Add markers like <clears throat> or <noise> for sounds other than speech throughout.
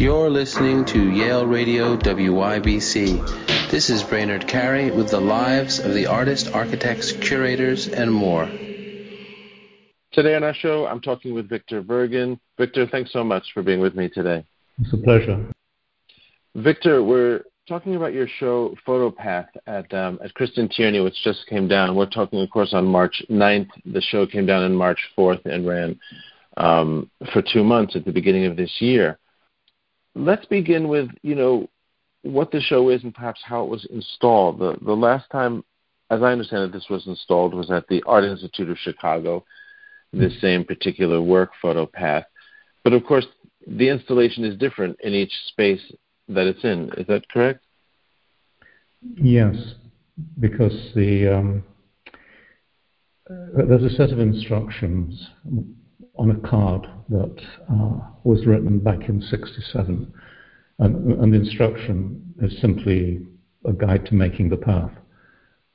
You're listening to Yale Radio WYBC. This is Brainard Carey with the lives of the artists, architects, curators, and more. Today on our show, I'm talking with Victor Burgin. Victor, thanks so much for being with me today. It's a pleasure. Victor, we're talking about your show Photopath at um, at Cristin Tierney, which just came down. We're talking, of course, on March 9th. The show came down on March 4th and ran um, for two months at the beginning of this year let's begin with you know what the show is and perhaps how it was installed. The the last time, as I understand it, this was installed was at the Art Institute of Chicago, this same particular work, Photopath. But of course, the installation is different in each space that it's in. Is that correct? Yes, because the um, uh, there's a set of instructions on a card that uh, was written back in 67. And, and, the instruction is simply a guide to making the path.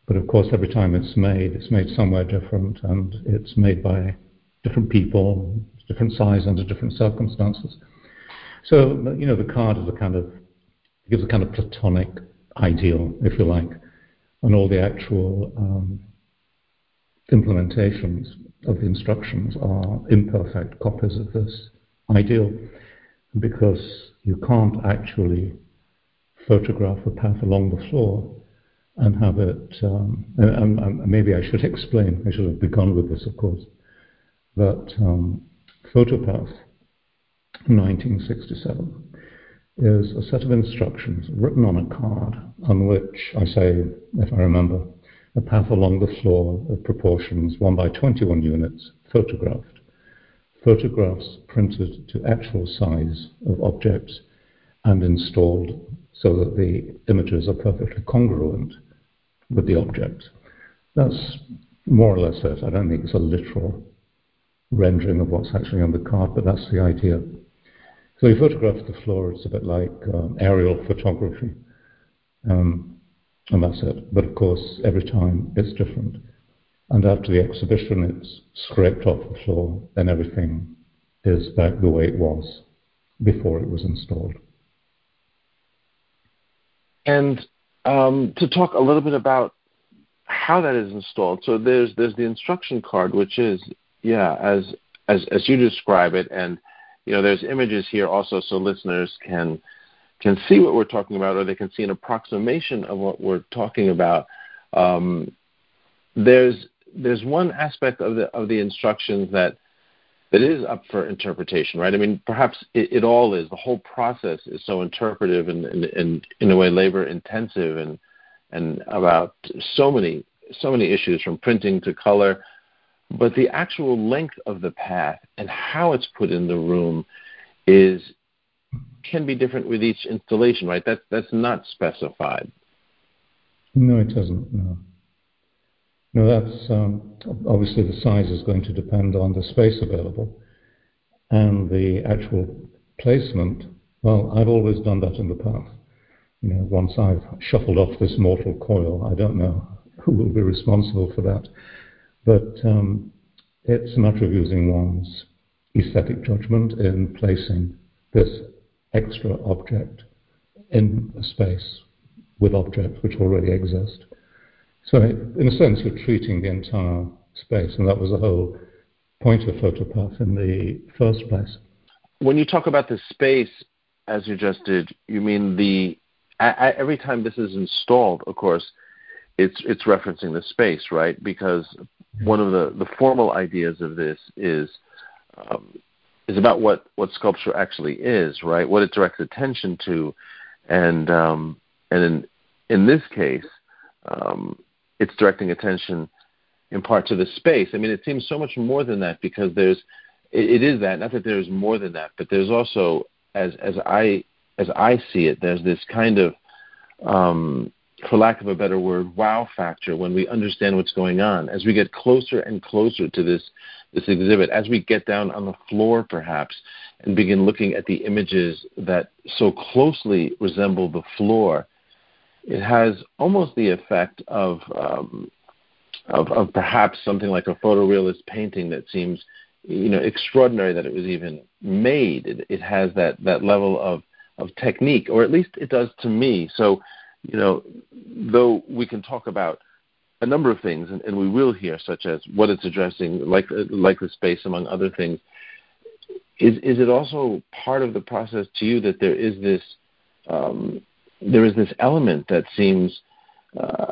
But of course, every time it's made, it's made somewhere different, and it's made by different people, different size under different circumstances. So, you know, the card is a kind of gives a kind of platonic ideal, if you like, and all the actual um, implementations of the instructions are imperfect copies of this ideal because you can't actually photograph a path along the floor and have it. Um, and, and, maybe I should explain, I should have begun with this, of course, that um, Photopath 1967 is a set of instructions written on a card on which I say, if I remember, a path along the floor of proportions 1 by 21 units, photographed. Photographs printed to actual size of objects and installed so that the images are perfectly congruent with the object. That's more or less it. I don't think it's a literal rendering of what's actually on the card, but that's the idea. So you photograph the floor, it's a bit like um, aerial photography. Um, and that's it. But of course, every time it's different. And after the exhibition, it's scraped off the floor, and everything is back the way it was before it was installed. And um, to talk a little bit about how that is installed. So there's there's the instruction card, which is yeah, as as as you describe it, and you know there's images here also, so listeners can can see what we're talking about, or they can see an approximation of what we're talking about. Um, there's there's one aspect of the of the instructions that that is up for interpretation, right? I mean, perhaps it, it all is. The whole process is so interpretive and, and, and in a way labor intensive and and about so many so many issues from printing to color. But the actual length of the path and how it's put in the room is can be different with each installation, right? That's that's not specified. No, it doesn't. No. No, that's um, obviously the size is going to depend on the space available and the actual placement. Well, I've always done that in the past. You know, once I've shuffled off this mortal coil, I don't know who will be responsible for that. But um, it's a matter of using one's aesthetic judgment in placing this extra object in a space with objects which already exist. So, in a sense, you're treating the entire space, and that was the whole point of Photopath in the first place. When you talk about the space, as you just did, you mean the every time this is installed, of course, it's it's referencing the space, right? Because one of the the formal ideas of this is um, is about what what sculpture actually is, right? What it directs attention to, and um, and in in this case, um, it's directing attention in part to the space. I mean, it seems so much more than that because there's it, it is that not that there's more than that, but there's also as as I as I see it, there's this kind of um, for lack of a better word, wow factor when we understand what's going on. As we get closer and closer to this this exhibit, as we get down on the floor perhaps and begin looking at the images that so closely resemble the floor, it has almost the effect of um, of, of perhaps something like a photorealist painting that seems you know extraordinary that it was even made. It, it has that that level of of technique, or at least it does to me. So, you know, though we can talk about a number of things, and, and we will hear, such as what it's addressing, like like the space, among other things. Is is it also part of the process to you that there is this um, there is this element that seems uh,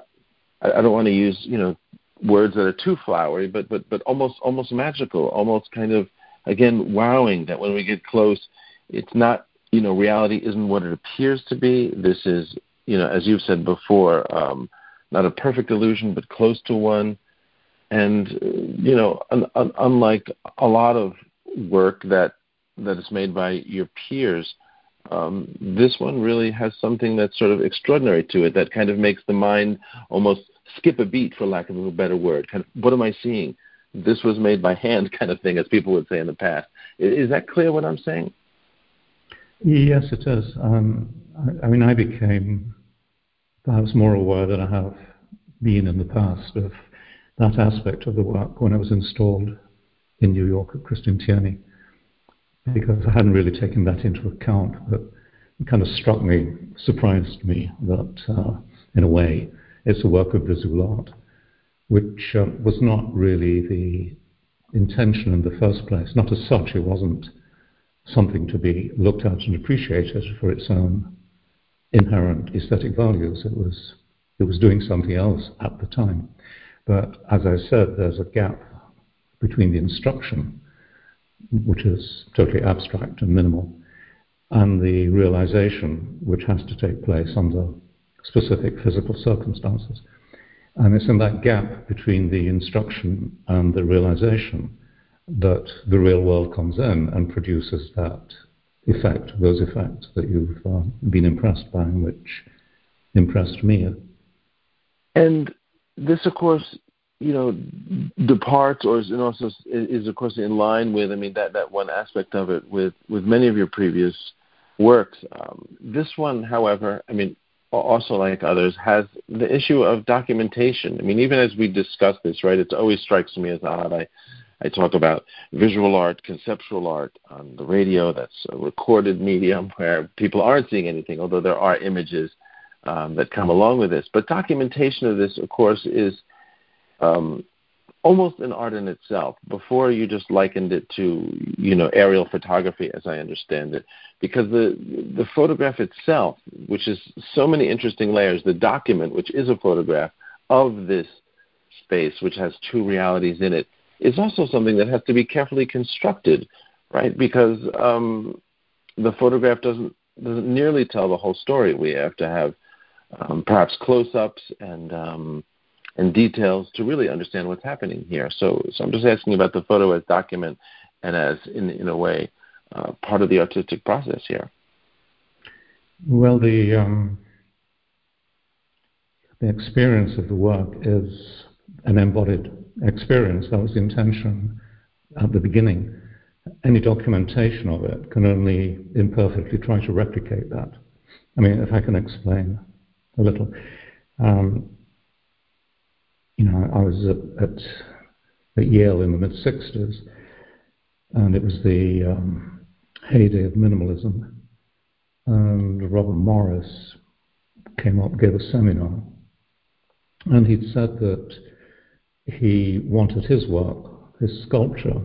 I, I don't want to use you know words that are too flowery, but but but almost almost magical, almost kind of again wowing that when we get close, it's not you know reality isn't what it appears to be. This is you know as you've said before, um, not a perfect illusion, but close to one. And you know, un, un, unlike a lot of work that that is made by your peers, um, this one really has something that's sort of extraordinary to it that kind of makes the mind almost skip a beat, for lack of a better word. Kind of, what am I seeing? This was made by hand, kind of thing, as people would say in the past. Is that clear what I'm saying? Yes, it is. Um, I, I, mean, I became perhaps more aware than I have been in the past of that aspect of the work when I was installed in New York at Cristin Tierney, because I hadn't really taken that into account. But it kind of struck me, surprised me that, uh, in a way, it's a work of visual art, which uh, was not really the intention in the first place. Not as such, it wasn't something to be looked at and appreciated for its own inherent aesthetic values. It was it was doing something else at the time. But as I said, there's a gap between the instruction, which is totally abstract and minimal, and the realization, which has to take place under specific physical circumstances. And it's in that gap between the instruction and the realization that the real world comes in and produces that effect, those effects that you've uh, been impressed by and which impressed me. And this, of course, you know, departs or is also is of course in line with. I mean, that that one aspect of it with with many of your previous works. Um, this one, however, I mean, also like others, has the issue of documentation. I mean, even as we discuss this, right, it always strikes me as odd. I, I talk about visual art, conceptual art on the radio. That's a recorded medium <laughs> where people aren't seeing anything, although there are images um, that come along with this. But documentation of this, of course, is um, almost an art in itself. Before you just likened it to, you know, aerial photography, as I understand it, because the the photograph itself, which is so many interesting layers, the document, which is a photograph of this space, which has two realities in it, is also something that has to be carefully constructed, right? Because um, the photograph doesn't doesn't nearly tell the whole story. We have to have um, perhaps close-ups and um, and details to really understand what's happening here. So, so I'm just asking about the photo as document and as, in, in a way, uh, part of the artistic process here. Well, the um, the experience of the work is an embodied experience. That was the intention at the beginning. Any documentation of it can only imperfectly try to replicate that. I mean, if I can explain a little. Um, you know, I was at, at, at Yale in the mid 60s, and it was the um, heyday of minimalism. And Robert Morris came up, gave a seminar, and he'd said that he wanted his work, his sculpture,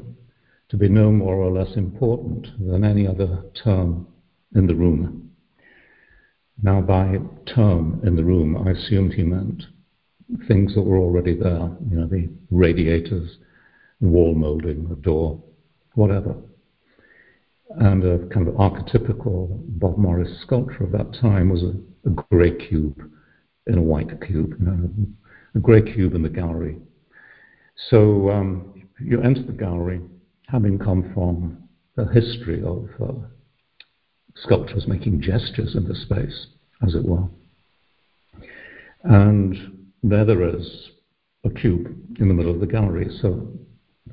to be no more or less important than any other term in the room. Now, by term in the room, I assumed he meant things that were already there, you know, the radiators, wall molding, the door, whatever. And a kind of archetypical Bob Morris sculpture of that time was a, a grey cube in a white cube, you know, a grey cube in the gallery. So um, you enter the gallery having come from a history of uh, sculptors making gestures in the space, as it were. And there there is a cube in the middle of the gallery. So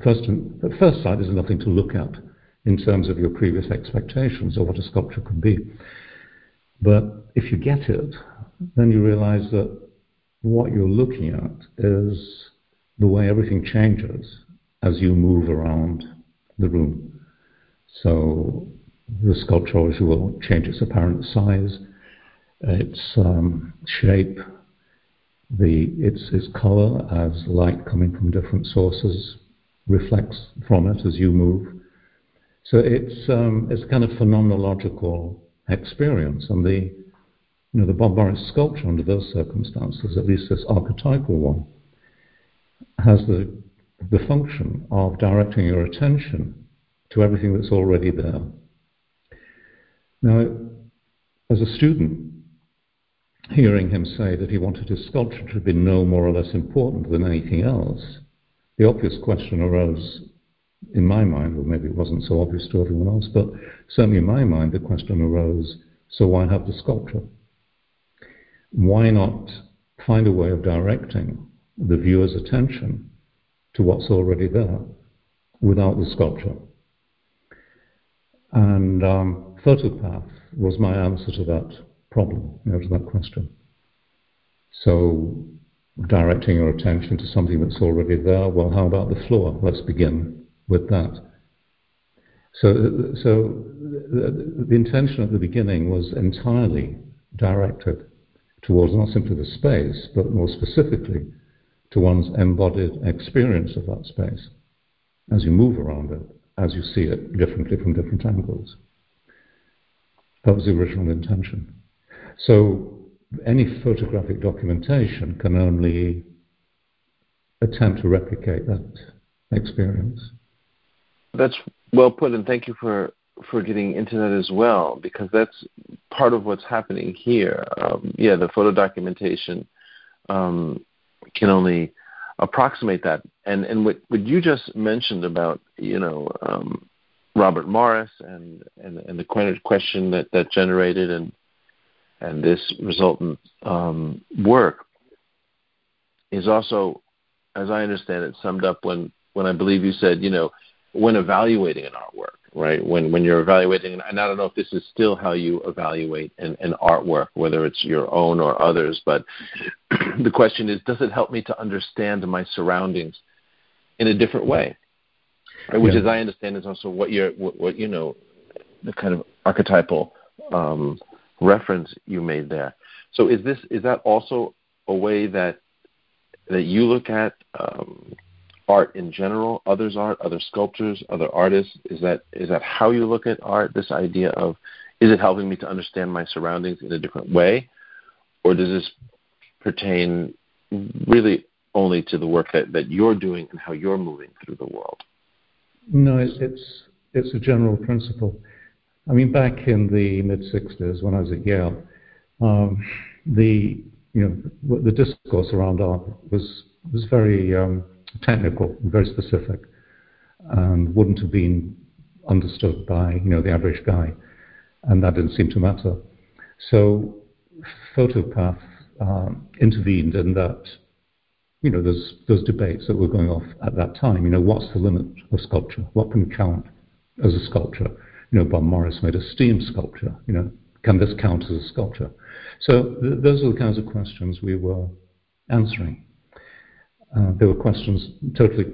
first, at first sight, there's nothing to look at in terms of your previous expectations of what a sculpture could be. But if you get it, then you realize that what you're looking at is the way everything changes as you move around the room. So the sculpture obviously will change its apparent size, its um, shape, the, its, its color as light coming from different sources reflects from it as you move. So it's, um, it's a kind of phenomenological experience. And the, you know, the Bob Morris sculpture under those circumstances, at least this archetypal one, has the, the function of directing your attention to everything that's already there. Now, as a student, hearing him say that he wanted his sculpture to be no more or less important than anything else, the obvious question arose in my mind, or maybe it wasn't so obvious to everyone else, but certainly in my mind, the question arose so why have the sculpture? Why not find a way of directing the viewer's attention to what's already there without the sculpture? And um, Photopath was my answer to that problem, you know, to that question. So, directing your attention to something that's already there, well, how about the floor? Let's begin with that. So, so the, the intention at the beginning was entirely directed towards not simply the space, but more specifically to one's embodied experience of that space as you move around it, as you see it differently from different angles. That was the original intention. So any photographic documentation can only attempt to replicate that experience. That's well put, and thank you for for getting into that as well, because that's part of what's happening here. Um, yeah, the photo documentation um, can only approximate that, and and what what you just mentioned about you know um, Robert Morris and, and and the question that that generated and and this resultant um, work is also, as I understand it, summed up when when I believe you said you know when evaluating an artwork, right? When when you're evaluating, and I don't know if this is still how you evaluate an, an artwork, whether it's your own or others, but <clears throat> the question is, does it help me to understand my surroundings in a different way? right? which, yeah. as I understand, is also what you're, what, what, you know, the kind of archetypal um, reference you made there. So, is this is that also a way that that you look at um, art in general, others' art, other sculptors, other artists? Is that is that how you look at art? This idea of is it helping me to understand my surroundings in a different way, or does this pertain really only to the work that, that you're doing and how you're moving through the world? No, it's, it's, it's a general principle. I mean, back in the mid 60s when I was at Yale, um, the you know the discourse around art was was very um, technical, very specific, and wouldn't have been understood by you know the average guy, and that didn't seem to matter. So, Photopath um, intervened in that you know, there's, there's debates that were going off at that time. You know, what's the limit of sculpture? What can count as a sculpture? You know, Bob Morris made a steam sculpture. You know, can this count as a sculpture? So th- those are the kinds of questions we were answering. Uh, they were questions totally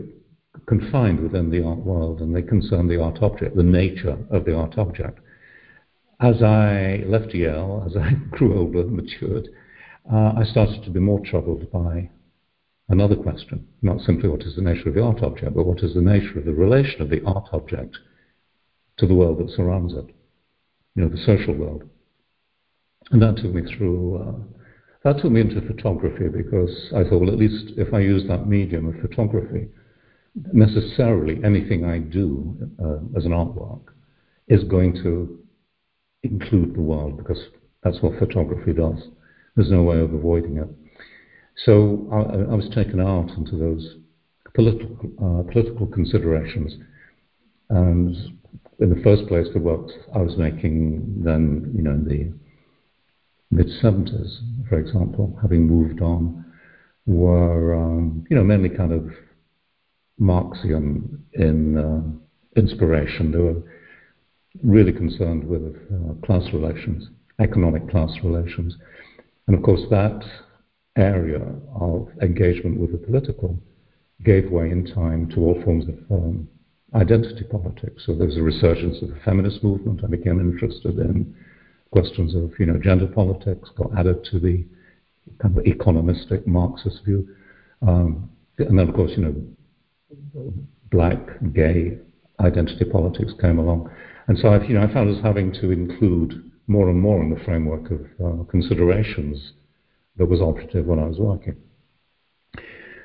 confined within the art world, and they concerned the art object, the nature of the art object. As I left Yale, as I <laughs> grew older, and matured, uh, I started to be more troubled by another question, not simply what is the nature of the art object, but what is the nature of the relation of the art object to the world that surrounds it, you know, the social world. And that took me through, uh, that took me into photography because I thought, well, at least if I use that medium of photography, necessarily anything I do uh, as an artwork is going to include the world because that's what photography does. There's no way of avoiding it. So I, I was taken out into those political, uh, political considerations. And in the first place, the works I was making then, you know, in the mid 70s, for example, having moved on, were, um, you know, mainly kind of Marxian in uh, inspiration. They were really concerned with uh, class relations, economic class relations. And of course, that area of engagement with the political gave way in time to all forms of um, identity politics. So there was a resurgence of the feminist movement. I became interested in questions of, you know, gender politics, got added to the kind of economistic Marxist view. Um, and then, of course, you know, black, gay identity politics came along. And so I, you know, I found us having to include more and more in the framework of uh, considerations that was operative when I was working.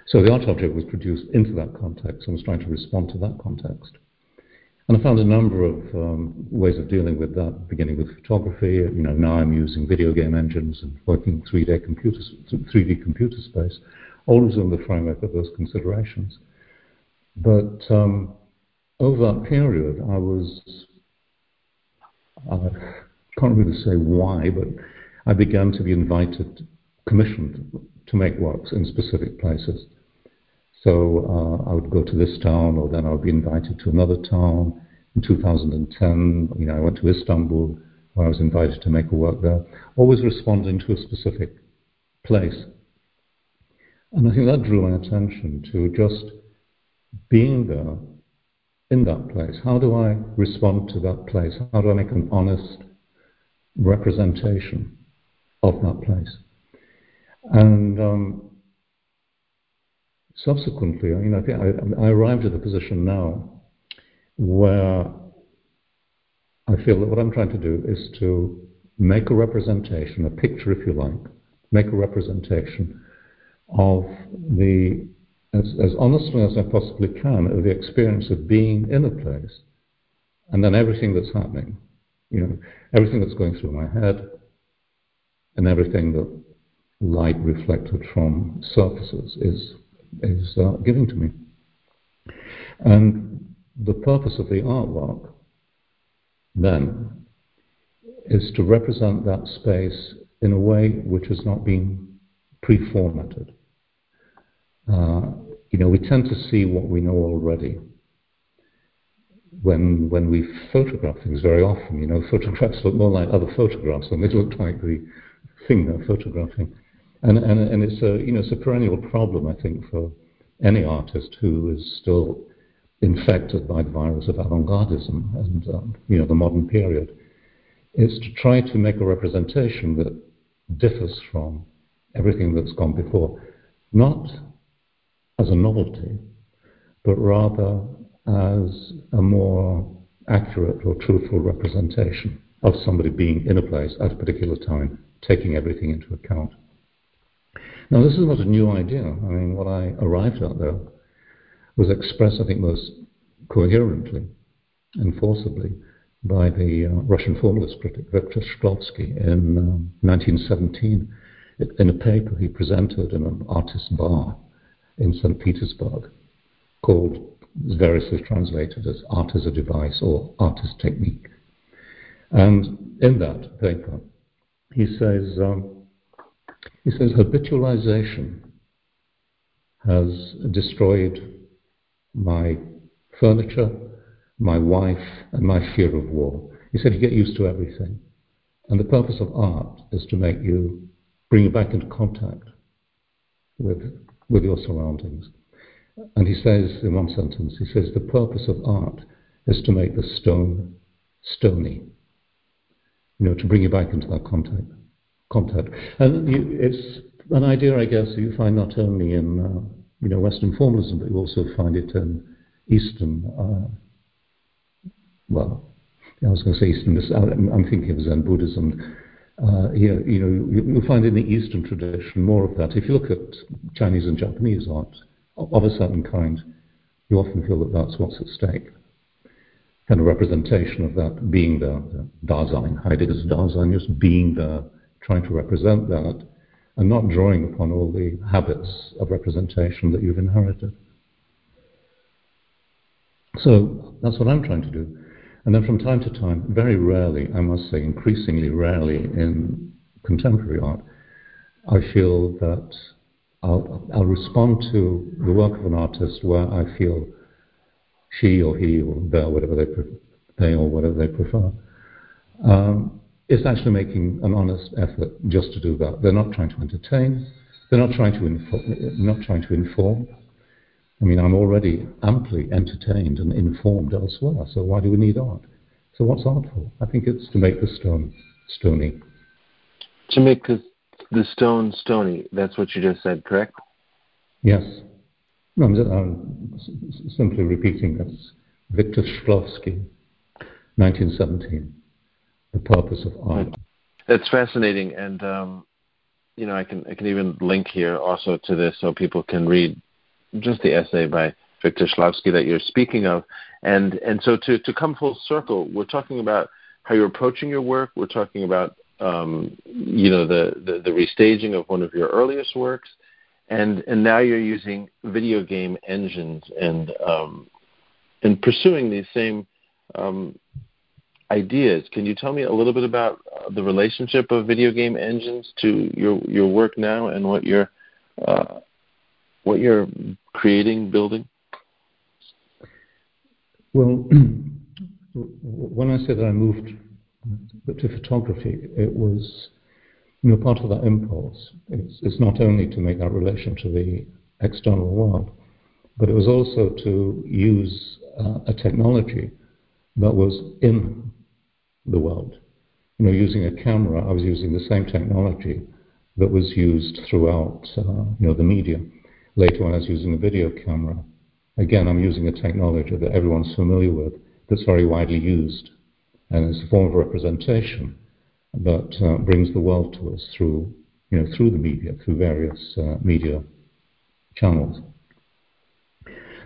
So the art object was produced into that context and was trying to respond to that context. And I found a number of um, ways of dealing with that, beginning with photography. You know, now I'm using video game engines and working 3D computer, 3D computer space, always in the framework of those considerations. But um, over that period, I was, I can't really say why, but I began to be invited, commissioned to make works in specific places. So uh, I would go to this town, or then I would be invited to another town. In 2010, you know, I went to Istanbul, where I was invited to make a work there, always responding to a specific place. And I think that drew my attention to just being there in that place. How do I respond to that place? How do I make an honest representation of that place? And um, subsequently, you know, I, think I, I arrived at a position now where I feel that what I'm trying to do is to make a representation, a picture, if you like, make a representation of the, as, as honestly as I possibly can, of the experience of being in a place and then everything that's happening, you know, everything that's going through my head and everything that light reflected from surfaces is is uh, giving to me. And the purpose of the artwork then is to represent that space in a way which has not been pre-formatted. Uh, you know, we tend to see what we know already. When when we photograph things, very often, you know, <laughs> photographs look more like other photographs than they look like the thing they're photographing. And, and, and it's a, you know, it's a perennial problem, I think, for any artist who is still infected by the virus of avant-gardism and, um, you know, the modern period, is to try to make a representation that differs from everything that's gone before, not as a novelty, but rather as a more accurate or truthful representation of somebody being in a place at a particular time, taking everything into account. Now, this is not a new idea. I mean, what I arrived at, though, was expressed, I think, most coherently and forcibly by the uh, Russian formalist critic Viktor Shklovsky in um, 1917 in a paper he presented in an artist bar in St. Petersburg called, variously translated as Art as a Device or Art as Technique. And in that paper, he says, um, he says habitualization has destroyed my furniture, my wife, and my fear of war. He said you get used to everything. And the purpose of art is to make you, bring you back into contact with, with your surroundings. And he says in one sentence, he says, the purpose of art is to make the stone stony. You know, to bring you back into that contact contact. And you, it's an idea, I guess, you find not only in uh, you know Western formalism, but you also find it in Eastern. Uh, well, I was going to say Eastern. I'm thinking of Zen Buddhism. Uh, you, you know, you'll find in the Eastern tradition more of that. If you look at Chinese and Japanese art of a certain kind, you often feel that that's what's at stake. Kind of representation of that being there, the Dasein, Heidegger's Dasein, just being there trying to represent that and not drawing upon all the habits of representation that you've inherited. So that's what I'm trying to do. And then from time to time, very rarely, I must say, increasingly rarely in contemporary art, I feel that I'll, I'll respond to the work of an artist where I feel she or he or they, whatever they, they or whatever they prefer, um, is actually making an honest effort just to do that. They're not trying to entertain. They're not trying to inform. Not trying to inform. I mean, I'm already amply entertained and informed elsewhere, so why do we need art? So what's art for? I think it's to make the stone stony. To make the, the stone stony, that's what you just said, correct? Yes. No, I'm, I'm simply repeating this. Victor Shklovsky, 1917, The Purpose of Art. That's fascinating, and um, you know, I can I can even link here also to this so people can read just the essay by Victor Shklovsky that you're speaking of, and and so to to come full circle, we're talking about how you're approaching your work. We're talking about um, you know the, the the restaging of one of your earliest works, and and now you're using video game engines and um, and pursuing these same um, ideas. Can you tell me a little bit about uh, the relationship of video game engines to your your work now and what you're uh, what you're creating, building? Well, <clears throat> when I said I moved to photography, it was you know part of that impulse. It's, it's not only to make that relation to the external world, but it was also to use uh, a technology that was in the world. You know, using a camera, I was using the same technology that was used throughout, uh, you know, the media. Later, on, I was using a video camera, again, I'm using a technology that everyone's familiar with, that's very widely used, and it's a form of representation that uh, brings the world to us through, you know, through the media, through various uh, media channels.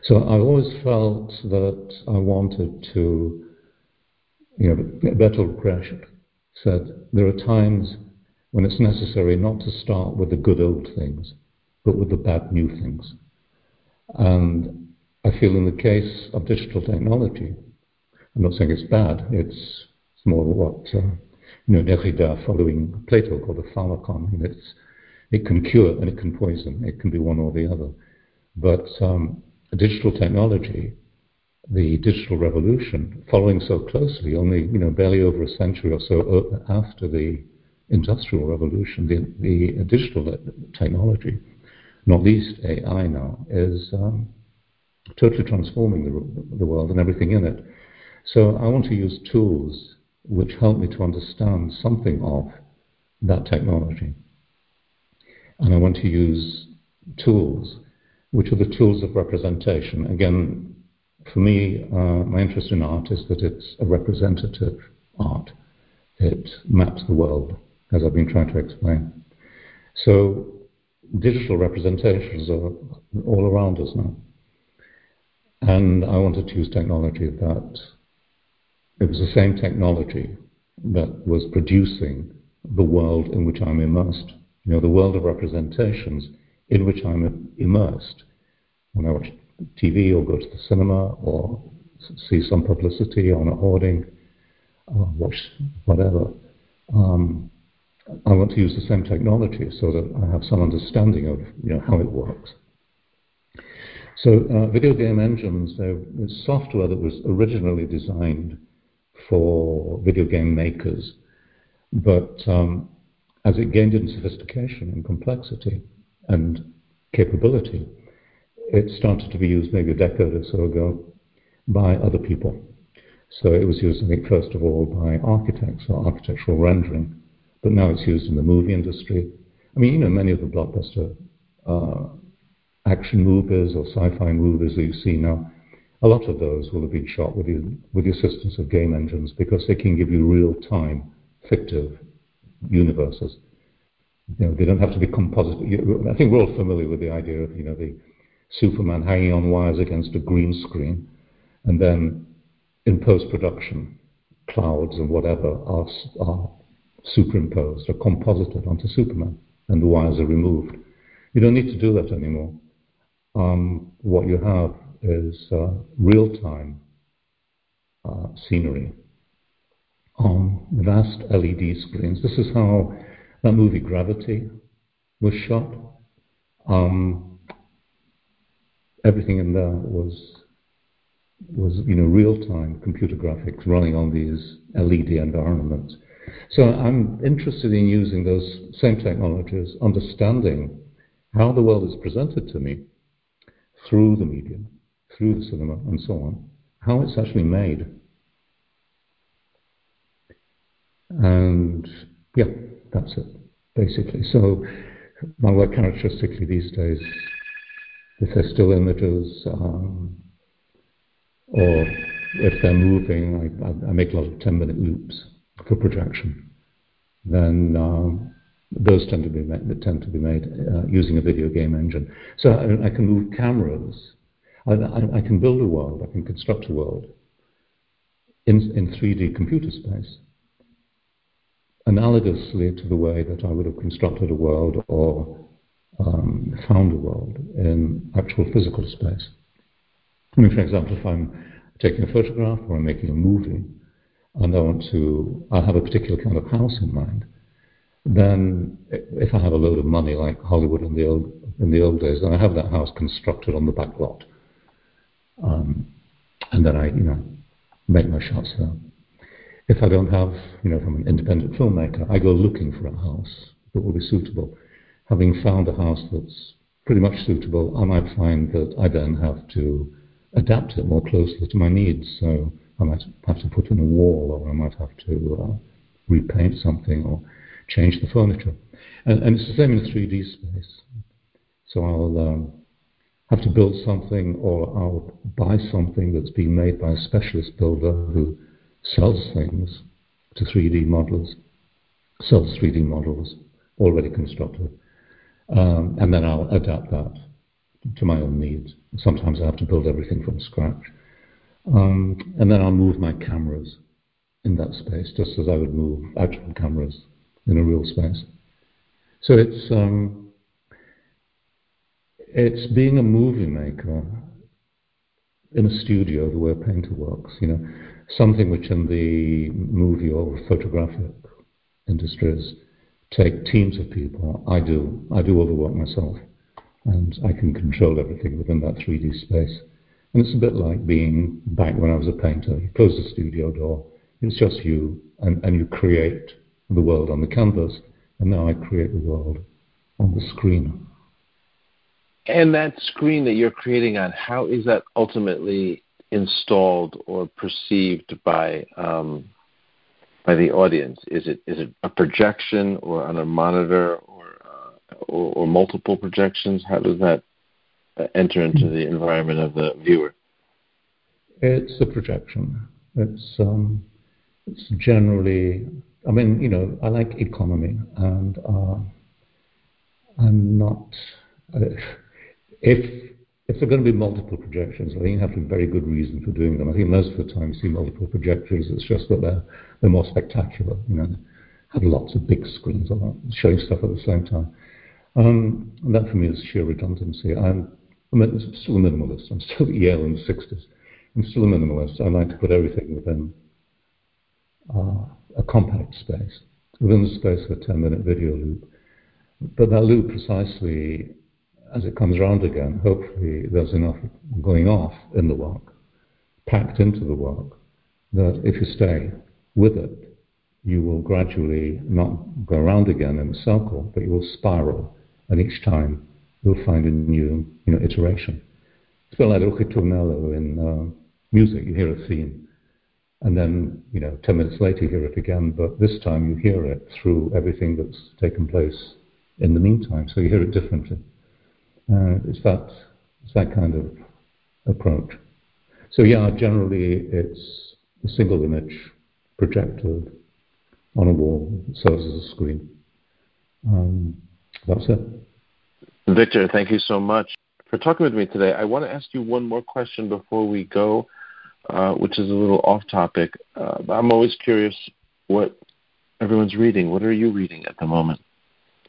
So I always felt that I wanted to you know, Bertolt Brecht said there are times when it's necessary not to start with the good old things, but with the bad new things. And I feel in the case of digital technology, I'm not saying it's bad, it's, it's more what uh, you know, Derrida following Plato called a pharmakon. It's, it can cure and it can poison. It can be one or the other. But um, digital technology the digital revolution, following so closely, only you know barely over a century or so after the industrial revolution, the, the digital technology, not least AI now, is um, totally transforming the, the world and everything in it. So I want to use tools which help me to understand something of that technology. And I want to use tools which are the tools of representation. Again, for me, uh, my interest in art is that it's a representative art. It maps the world, as I've been trying to explain. So digital representations are all around us now. And I wanted to use technology that it was the same technology that was producing the world in which I'm immersed. You know, the world of representations in which I'm immersed. When I watch TV or go to the cinema or see some publicity on a hoarding, or watch whatever. Um, I want to use the same technology so that I have some understanding of you know, how it works. So uh, video game engines, they're software that was originally designed for video game makers, but um, as it gained in sophistication and complexity and capability, it started to be used maybe a decade or so ago by other people. So it was used, I think, first of all by architects or architectural rendering, but now it's used in the movie industry. I mean, you know, many of the blockbuster uh, action movies or sci-fi movies that you see now, a lot of those will have been shot with the, with the assistance of game engines because they can give you real-time fictive universes. You know, they don't have to be composite. I think we're all familiar with the idea of, you know, the Superman hanging on wires against a green screen, and then in post production, clouds and whatever are, are superimposed or composited onto Superman, and the wires are removed. You don't need to do that anymore. Um, what you have is uh, real time uh, scenery on vast LED screens. This is how that movie Gravity was shot. Um, everything in there was was you know real time computer graphics running on these LED environments. So I'm interested in using those same technologies, understanding how the world is presented to me through the medium, through the cinema, and so on, how it's actually made. And yeah, that's it, basically. So my work characteristically these days, if they're still images, um, or if they're moving, I, I, make a lot of 10 minute loops for projection. Then um, those tend to be made, tend to be made uh, using a video game engine. So I, I can move cameras. I, I, can build a world. I can construct a world in, in 3D computer space, analogously to the way that I would have constructed a world or um, found a world in actual physical space. I mean, for example, if I'm taking a photograph or I'm making a movie, and I want to, I have a particular kind of house in mind, then if I have a load of money like Hollywood in the old in the old days, then I have that house constructed on the back lot, um, and then I, you know, make my shots there. If I don't have, you know, if I'm an independent filmmaker, I go looking for a house that will be suitable. Having found a house that's pretty much suitable, I might find that I then have to adapt it more closely to my needs. So I might have to put in a wall, or I might have to uh, repaint something, or change the furniture. And, and, it's the same in 3D space. So I'll um, have to build something, or I'll buy something that's been made by a specialist builder who sells things to 3D modelers, sells 3D models already constructed, um, and then I'll adapt that to my own needs. Sometimes I have to build everything from scratch. Um, and then I'll move my cameras in that space, just as I would move actual cameras in a real space. So it's um, it's being a movie maker in a studio the way a painter works. You know, something which in the movie or photographic industries take teams of people. I do. I do all the work myself and I can control everything within that 3D space. And it's a bit like being back when I was a painter. You close the studio door, it's just you, and, and you create the world on the canvas, and now I create the world on the screen. And that screen that you're creating on, how is that ultimately installed or perceived by um, by the audience? Is it is it a projection or on a monitor or, or multiple projections? How does that uh, enter into the environment of the viewer? It's a projection. It's um, it's generally. I mean, you know, I like economy, and uh, I'm not. Uh, if are going to be multiple projections, I think you have to have very good reason for doing them. I think most of the time you see multiple projectors, it's just that they're they're more spectacular. You know, have lots of big screens on showing stuff at the same time. Um, and that for me is sheer redundancy. I'm, I'm still a minimalist. I'm still at Yale in the 60s. I'm still a minimalist. I like to put everything within uh, a compact space, within the space of a 10 minute video loop. But that loop, precisely as it comes around again, hopefully there's enough going off in the work, packed into the work, that if you stay with it, you will gradually not go around again in a circle, but you will spiral and each time you'll find a new you know, iteration. It's a bit like ritornello in uh, music. You hear a theme, and then you know, ten minutes later you hear it again, but this time you hear it through everything that's taken place in the meantime, so you hear it differently. Uh, it's that it's that kind of approach. So yeah, generally it's a single image projected on a wall, serves as a screen. Um, that's it. Victor, thank you so much for talking with me today. I want to ask you one more question before we go, uh, which is a little off topic. Uh, I'm always curious what everyone's reading. What are you reading at the moment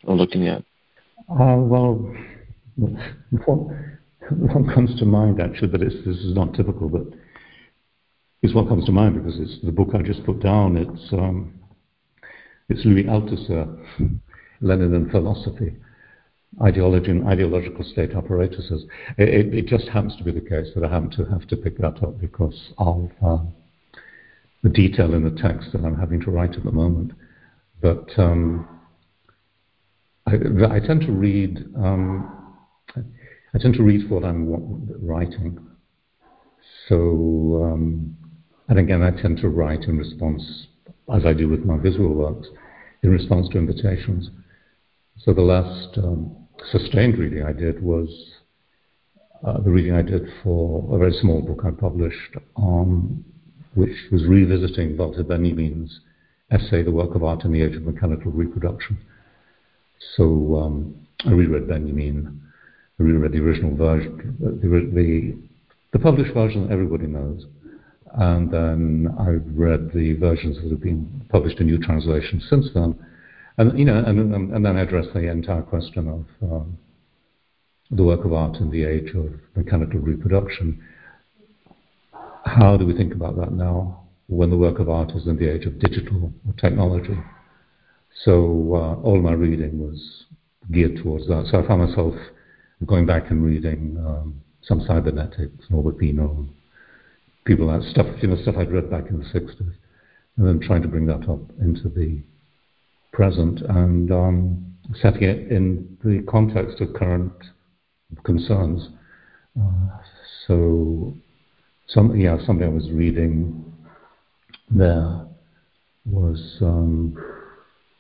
or looking at? Uh, well, what comes to mind actually, but this is not typical, but it's what comes to mind because it's the book I just put down. It's um, it's Louis Althusser, Lenin and Philosophy ideology and ideological state apparatuses. It, it, just happens to be the case that I happen to have to pick that up because of uh, the detail in the text that I'm having to write at the moment. But um, I, I, tend to read. I tend to read what I'm writing. So, um, and again, I tend to write in response, as I do with my visual works, in response to invitations. So the last um, sustained reading I did was uh, the reading I did for a very small book I published which was revisiting Walter Benjamin's essay, The Work of Art in the Age of Mechanical Reproduction. So um, I reread Benjamin, I reread the original version, the, the, published version that everybody knows, and then I've read the versions that have been published in new translations since then. And, you know, and, and then address the entire question of um, the work of art in the age of mechanical reproduction. How do we think about that now when the work of art is in the age of digital technology? So uh, all my reading was geared towards that. So I found myself going back and reading um, some cybernetics, Norbert Wiener, people that stuff, you know, stuff I'd read back in the 60s, and then trying to bring that up into the present and um, setting it in the context of current concerns. Uh, so, some, yeah, something I was reading there was, um,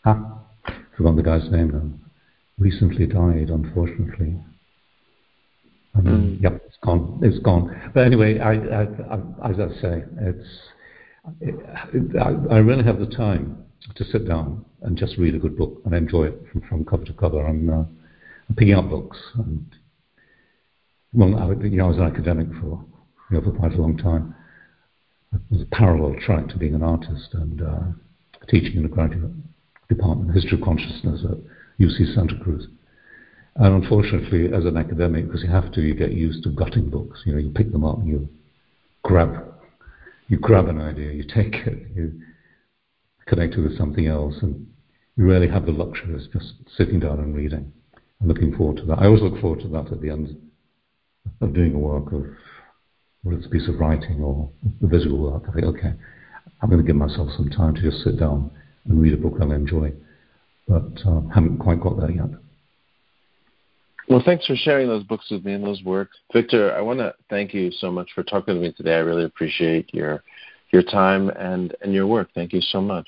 ah, forgot the guy's name now, recently died, unfortunately. Mm. Yep, it's gone. It's gone. But anyway, I, I, I, as I say, it's it, I, I really have the time to sit down and just read a good book and enjoy it from, from cover to cover. I'm, uh, I'm picking up books. And, well, I, you know, I was an academic for, you know, for quite a long time. It was a parallel track to being an artist and uh, teaching in the graduate department, History of Consciousness at UC Santa Cruz. And unfortunately, as an academic, because you have to, you get used to gutting books. You know, you pick them up, and you grab, you grab an idea, you take it, you connect it with something else, and you rarely have the luxury of just sitting down and reading. I'm looking forward to that. I always look forward to that at the end of doing a work of whether it's a piece of writing or the visual work. I think, okay, I'm going to give myself some time to just sit down and read a book I'll enjoy, but uh, haven't quite got there yet. Well, thanks for sharing those books with me and those works. Victor, I want to thank you so much for talking to me today. I really appreciate your your time and, and your work. Thank you so much.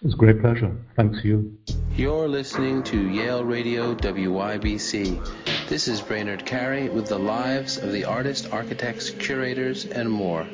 It's a great pleasure. Thanks to you. You're listening to Yale Radio WYBC. This is Brainard Carey with the lives of the artists, architects, curators, and more.